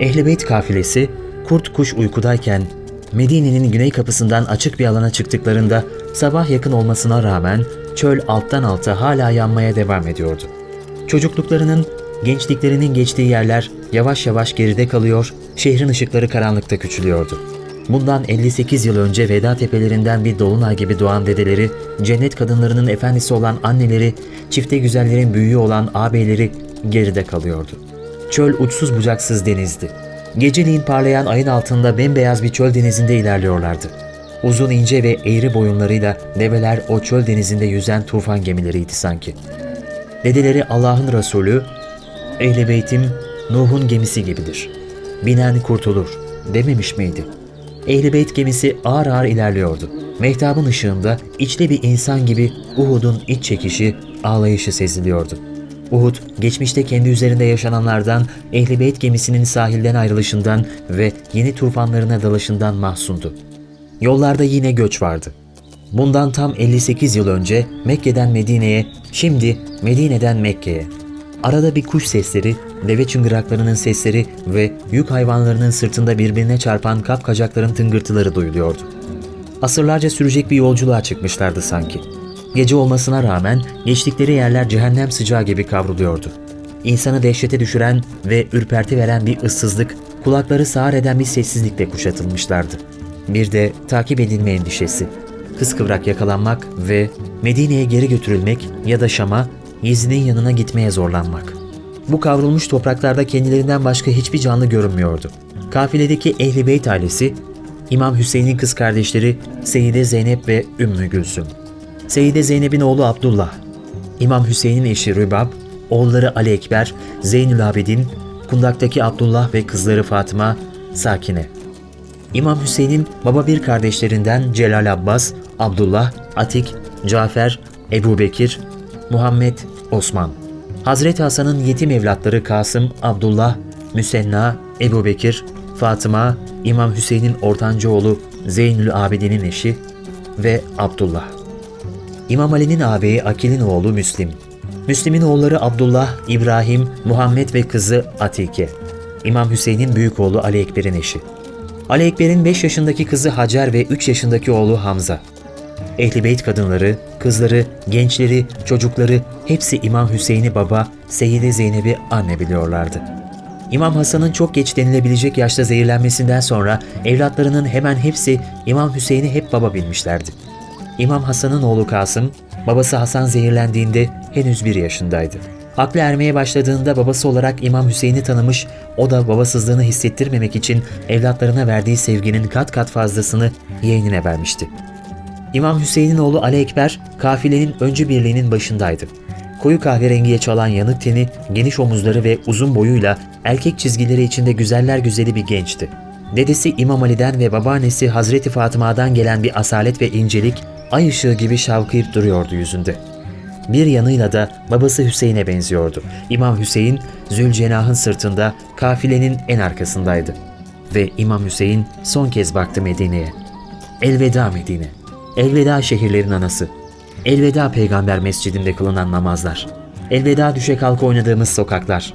Ehl-i kafilesi kurt kuş uykudayken Medine'nin güney kapısından açık bir alana çıktıklarında sabah yakın olmasına rağmen çöl alttan alta hala yanmaya devam ediyordu. Çocukluklarının, gençliklerinin geçtiği yerler yavaş yavaş geride kalıyor, şehrin ışıkları karanlıkta küçülüyordu. Bundan 58 yıl önce Veda tepelerinden bir dolunay gibi doğan dedeleri, cennet kadınlarının efendisi olan anneleri, çifte güzellerin büyüğü olan ağabeyleri geride kalıyordu. Çöl uçsuz bucaksız denizdi. Geceliğin parlayan ayın altında bembeyaz bir çöl denizinde ilerliyorlardı. Uzun ince ve eğri boyunlarıyla develer o çöl denizinde yüzen tufan gemileriydi sanki. Dedeleri Allah'ın Resulü, Ehl-i Beytim Nuh'un gemisi gibidir. Binen kurtulur dememiş miydi? Ehl-i Beyt gemisi ağır ağır ilerliyordu. Mehtabın ışığında içli bir insan gibi Uhud'un iç çekişi, ağlayışı seziliyordu. Uhud, geçmişte kendi üzerinde yaşananlardan, Ehl-i Beyt gemisinin sahilden ayrılışından ve yeni tufanlarına dalışından mahsundu. Yollarda yine göç vardı. Bundan tam 58 yıl önce Mekke'den Medine'ye, şimdi Medine'den Mekke'ye. Arada bir kuş sesleri, deve çıngıraklarının sesleri ve yük hayvanlarının sırtında birbirine çarpan kapkacakların tıngırtıları duyuluyordu. Asırlarca sürecek bir yolculuğa çıkmışlardı sanki. Gece olmasına rağmen geçtikleri yerler cehennem sıcağı gibi kavruluyordu. İnsanı dehşete düşüren ve ürperti veren bir ıssızlık, kulakları sağır eden bir sessizlikle kuşatılmışlardı. Bir de takip edilme endişesi, kıskıvrak yakalanmak ve Medine'ye geri götürülmek ya da Şam'a, Yezi'nin yanına gitmeye zorlanmak. Bu kavrulmuş topraklarda kendilerinden başka hiçbir canlı görünmüyordu. Kafiledeki Ehl-i Beyt ailesi, İmam Hüseyin'in kız kardeşleri Seyyide Zeynep ve Ümmü Gülsüm. Seyyide Zeynep'in oğlu Abdullah, İmam Hüseyin'in eşi Rübab, oğulları Ali Ekber, Zeynül Abidin, Kundak'taki Abdullah ve kızları Fatıma, Sakine. İmam Hüseyin'in baba bir kardeşlerinden Celal Abbas, Abdullah, Atik, Cafer, Ebu Bekir, Muhammed, Osman. Hazreti Hasan'ın yetim evlatları Kasım, Abdullah, Müsenna, Ebu Bekir, Fatıma, İmam Hüseyin'in ortanca oğlu Zeynül Abidin'in eşi ve Abdullah. İmam Ali'nin ağabeyi Akil'in oğlu Müslim. Müslim'in oğulları Abdullah, İbrahim, Muhammed ve kızı Atike. İmam Hüseyin'in büyük oğlu Ali Ekber'in eşi. Ali Ekber'in 5 yaşındaki kızı Hacer ve 3 yaşındaki oğlu Hamza. Ehli Beyt kadınları, kızları, gençleri, çocukları hepsi İmam Hüseyin'i baba, Seyyide Zeynep'i anne biliyorlardı. İmam Hasan'ın çok geç denilebilecek yaşta zehirlenmesinden sonra evlatlarının hemen hepsi İmam Hüseyin'i hep baba bilmişlerdi. İmam Hasan'ın oğlu Kasım, babası Hasan zehirlendiğinde henüz bir yaşındaydı. Aklı ermeye başladığında babası olarak İmam Hüseyin'i tanımış, o da babasızlığını hissettirmemek için evlatlarına verdiği sevginin kat kat fazlasını yeğenine vermişti. İmam Hüseyin'in oğlu Ali Ekber, kafilenin öncü birliğinin başındaydı. Koyu kahverengiye çalan yanık teni, geniş omuzları ve uzun boyuyla erkek çizgileri içinde güzeller güzeli bir gençti. Dedesi İmam Ali'den ve babaannesi Hazreti Fatıma'dan gelen bir asalet ve incelik, ay ışığı gibi şavkayıp duruyordu yüzünde. Bir yanıyla da babası Hüseyin'e benziyordu. İmam Hüseyin, Zülcenah'ın sırtında kafilenin en arkasındaydı. Ve İmam Hüseyin son kez baktı Medine'ye. Elveda Medine. Elveda şehirlerin anası. Elveda peygamber mescidinde kılınan namazlar. Elveda düşe kalka oynadığımız sokaklar.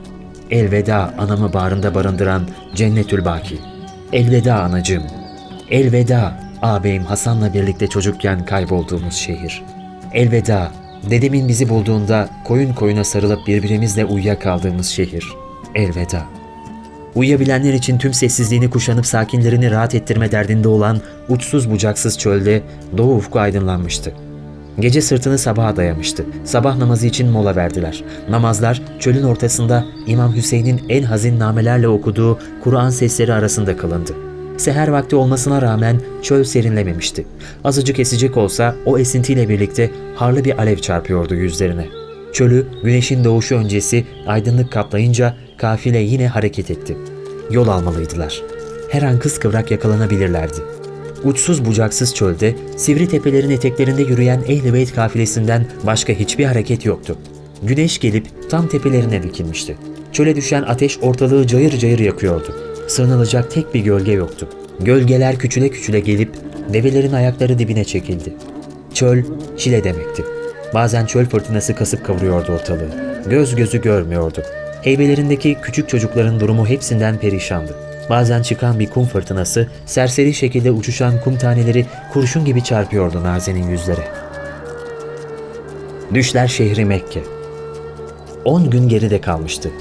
Elveda anamı bağrında barındıran cennetül baki. Elveda anacığım. Elveda ağabeyim Hasan'la birlikte çocukken kaybolduğumuz şehir. Elveda dedemin bizi bulduğunda koyun koyuna sarılıp birbirimizle uyuyakaldığımız şehir. Elveda. Uyuyabilenler için tüm sessizliğini kuşanıp sakinlerini rahat ettirme derdinde olan uçsuz bucaksız çölde doğu ufku aydınlanmıştı. Gece sırtını sabaha dayamıştı. Sabah namazı için mola verdiler. Namazlar çölün ortasında İmam Hüseyin'in en hazin namelerle okuduğu Kur'an sesleri arasında kılındı. Seher vakti olmasına rağmen çöl serinlememişti. Azıcık esecek olsa o esintiyle birlikte harlı bir alev çarpıyordu yüzlerine. Çölü güneşin doğuşu öncesi aydınlık kaplayınca kafile yine hareket etti. Yol almalıydılar. Her an kıskıvrak yakalanabilirlerdi. Uçsuz bucaksız çölde, sivri tepelerin eteklerinde yürüyen Ehl-i Beyt kafilesinden başka hiçbir hareket yoktu. Güneş gelip tam tepelerine dikilmişti. Çöle düşen ateş ortalığı cayır cayır yakıyordu. Sığınılacak tek bir gölge yoktu. Gölgeler küçüle küçüle gelip develerin ayakları dibine çekildi. Çöl, çile demekti. Bazen çöl fırtınası kasıp kavuruyordu ortalığı. Göz gözü görmüyordu. Heybelerindeki küçük çocukların durumu hepsinden perişandı. Bazen çıkan bir kum fırtınası, serseri şekilde uçuşan kum taneleri kurşun gibi çarpıyordu Naze'nin yüzlere. Düşler şehri Mekke. 10 gün geride kalmıştı.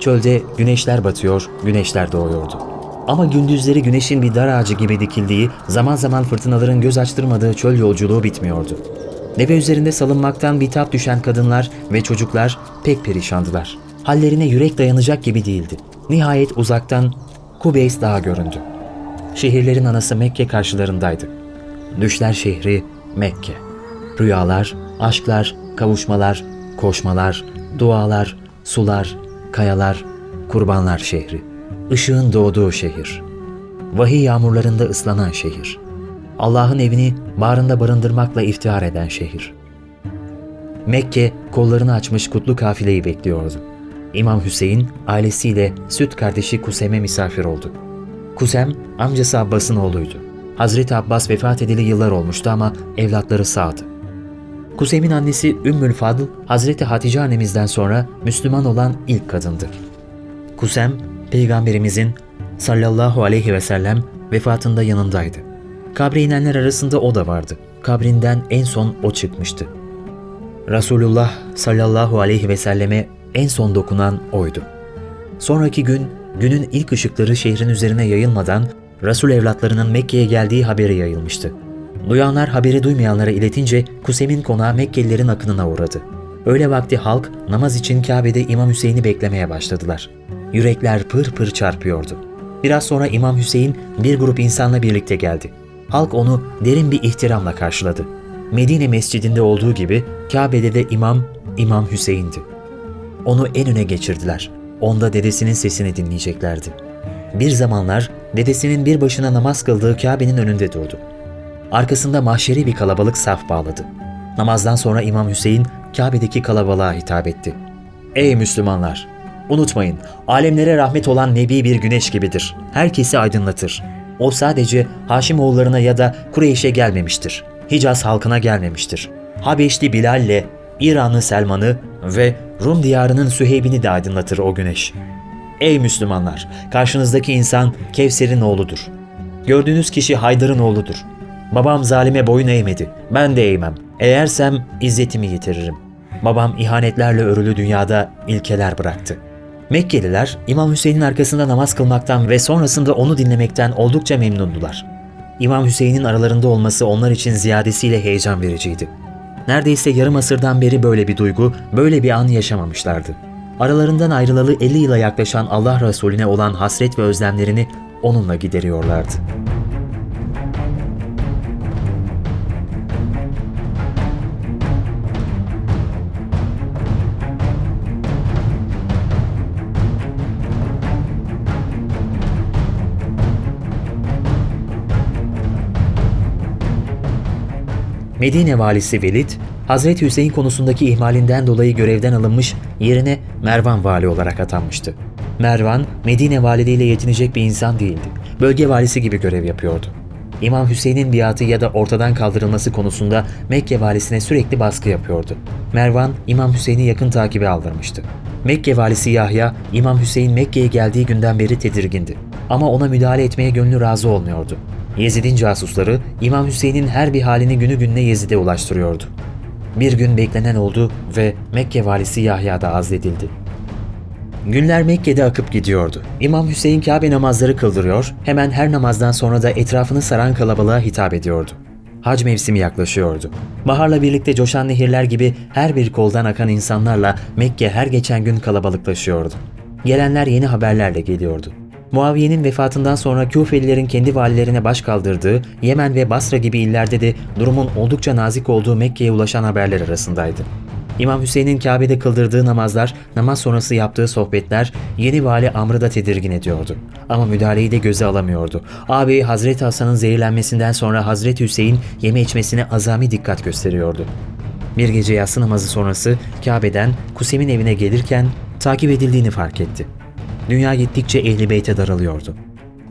Çölde güneşler batıyor, güneşler doğuyordu. Ama gündüzleri güneşin bir dar ağacı gibi dikildiği, zaman zaman fırtınaların göz açtırmadığı çöl yolculuğu bitmiyordu. Deve üzerinde salınmaktan bitap düşen kadınlar ve çocuklar pek perişandılar. Hallerine yürek dayanacak gibi değildi. Nihayet uzaktan Kubeys Dağı göründü. Şehirlerin anası Mekke karşılarındaydı. Düşler şehri Mekke. Rüyalar, aşklar, kavuşmalar, koşmalar, dualar, sular, kayalar, kurbanlar şehri. Işığın doğduğu şehir. Vahiy yağmurlarında ıslanan şehir. Allah'ın evini bağrında barındırmakla iftihar eden şehir. Mekke kollarını açmış kutlu kafileyi bekliyordu. İmam Hüseyin ailesiyle süt kardeşi Kusem'e misafir oldu. Kusem amcası Abbas'ın oğluydu. Hazreti Abbas vefat edeli yıllar olmuştu ama evlatları sağdı. Kusem'in annesi Ümmül Fadl, Hazreti Hatice annemizden sonra Müslüman olan ilk kadındı. Kusem, Peygamberimizin sallallahu aleyhi ve sellem vefatında yanındaydı. Kabre inenler arasında o da vardı. Kabrinden en son o çıkmıştı. Resulullah sallallahu aleyhi ve selleme en son dokunan oydu. Sonraki gün, günün ilk ışıkları şehrin üzerine yayılmadan Resul evlatlarının Mekke'ye geldiği haberi yayılmıştı. Duyanlar haberi duymayanlara iletince Kusem'in konağı Mekkelilerin akınına uğradı. Öyle vakti halk namaz için Kabe'de İmam Hüseyin'i beklemeye başladılar. Yürekler pır pır çarpıyordu. Biraz sonra İmam Hüseyin bir grup insanla birlikte geldi. Halk onu derin bir ihtiramla karşıladı. Medine mescidinde olduğu gibi Kabe'de de imam İmam Hüseyin'di. Onu en öne geçirdiler. Onda dedesinin sesini dinleyeceklerdi. Bir zamanlar dedesinin bir başına namaz kıldığı Kabe'nin önünde durdu. Arkasında mahşeri bir kalabalık saf bağladı. Namazdan sonra İmam Hüseyin Kabe'deki kalabalığa hitap etti. Ey Müslümanlar! Unutmayın, alemlere rahmet olan Nebi bir güneş gibidir. Herkesi aydınlatır. O sadece Haşimoğullarına ya da Kureyş'e gelmemiştir. Hicaz halkına gelmemiştir. Habeşli Bilal'le İranlı Selman'ı ve Rum diyarının Süheyb'ini de aydınlatır o güneş. Ey Müslümanlar! Karşınızdaki insan Kevser'in oğludur. Gördüğünüz kişi Haydar'ın oğludur. Babam zalime boyun eğmedi. Ben de eğmem. Eğersem izzetimi yitiririm. Babam ihanetlerle örülü dünyada ilkeler bıraktı. Mekkeliler İmam Hüseyin'in arkasında namaz kılmaktan ve sonrasında onu dinlemekten oldukça memnundular. İmam Hüseyin'in aralarında olması onlar için ziyadesiyle heyecan vericiydi. Neredeyse yarım asırdan beri böyle bir duygu, böyle bir an yaşamamışlardı. Aralarından ayrılalı 50 yıla yaklaşan Allah Resulüne olan hasret ve özlemlerini onunla gideriyorlardı. Medine valisi Velid, Hazreti Hüseyin konusundaki ihmalinden dolayı görevden alınmış, yerine Mervan vali olarak atanmıştı. Mervan, Medine valiliğiyle yetinecek bir insan değildi. Bölge valisi gibi görev yapıyordu. İmam Hüseyin'in biatı ya da ortadan kaldırılması konusunda Mekke valisine sürekli baskı yapıyordu. Mervan, İmam Hüseyin'i yakın takibe aldırmıştı. Mekke valisi Yahya, İmam Hüseyin Mekke'ye geldiği günden beri tedirgindi. Ama ona müdahale etmeye gönlü razı olmuyordu. Yezid'in casusları İmam Hüseyin'in her bir halini günü gününe Yezid'e ulaştırıyordu. Bir gün beklenen oldu ve Mekke valisi Yahya da azledildi. Günler Mekke'de akıp gidiyordu. İmam Hüseyin Kabe namazları kıldırıyor, hemen her namazdan sonra da etrafını saran kalabalığa hitap ediyordu. Hac mevsimi yaklaşıyordu. Baharla birlikte coşan nehirler gibi her bir koldan akan insanlarla Mekke her geçen gün kalabalıklaşıyordu. Gelenler yeni haberlerle geliyordu. Muaviye'nin vefatından sonra Küfelilerin kendi valilerine baş kaldırdığı Yemen ve Basra gibi illerde de durumun oldukça nazik olduğu Mekke'ye ulaşan haberler arasındaydı. İmam Hüseyin'in Kabe'de kıldırdığı namazlar, namaz sonrası yaptığı sohbetler yeni vali Amr'ı da tedirgin ediyordu. Ama müdahaleyi de göze alamıyordu. Ağabeyi Hazreti Hasan'ın zehirlenmesinden sonra Hazreti Hüseyin yeme içmesine azami dikkat gösteriyordu. Bir gece yatsı namazı sonrası Kabe'den Kusem'in evine gelirken takip edildiğini fark etti. Dünya gittikçe ehli beyte daralıyordu.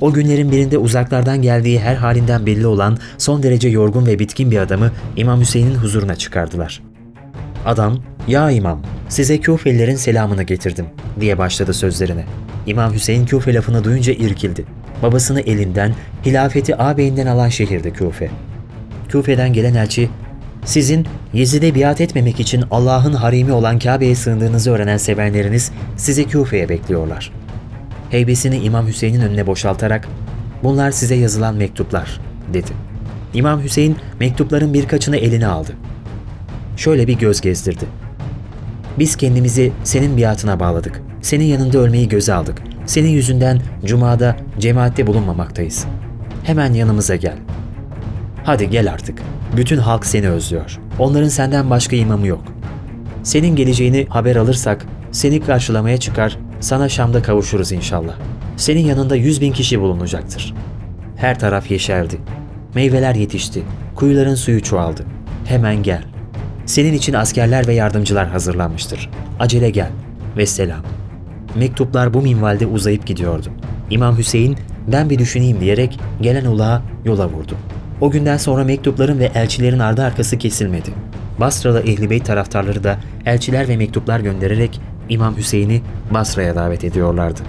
O günlerin birinde uzaklardan geldiği her halinden belli olan son derece yorgun ve bitkin bir adamı İmam Hüseyin'in huzuruna çıkardılar. Adam, ''Ya İmam, Size Küfelilerin selamını getirdim diye başladı sözlerine. İmam Hüseyin Küfe lafını duyunca irkildi. Babasını elinden, hilafeti ağabeyinden alan şehirde Küfe. Küfe'den gelen elçi, sizin Yezid'e biat etmemek için Allah'ın harimi olan Kabe'ye sığındığınızı öğrenen sevenleriniz sizi Küfe'ye bekliyorlar. Heybesini İmam Hüseyin'in önüne boşaltarak, bunlar size yazılan mektuplar, dedi. İmam Hüseyin mektupların birkaçını eline aldı. Şöyle bir göz gezdirdi. Biz kendimizi senin biatına bağladık. Senin yanında ölmeyi göze aldık. Senin yüzünden cumada, cemaatte bulunmamaktayız. Hemen yanımıza gel. Hadi gel artık. Bütün halk seni özlüyor. Onların senden başka imamı yok. Senin geleceğini haber alırsak seni karşılamaya çıkar, sana Şam'da kavuşuruz inşallah. Senin yanında yüz bin kişi bulunacaktır. Her taraf yeşerdi. Meyveler yetişti. Kuyuların suyu çoğaldı. Hemen gel. Senin için askerler ve yardımcılar hazırlanmıştır. Acele gel. Ve selam. Mektuplar bu minvalde uzayıp gidiyordu. İmam Hüseyin ben bir düşüneyim diyerek gelen ulağa yola vurdu. O günden sonra mektupların ve elçilerin ardı arkası kesilmedi. Basralı Ehl-i Beyt taraftarları da elçiler ve mektuplar göndererek İmam Hüseyin'i Basra'ya davet ediyorlardı.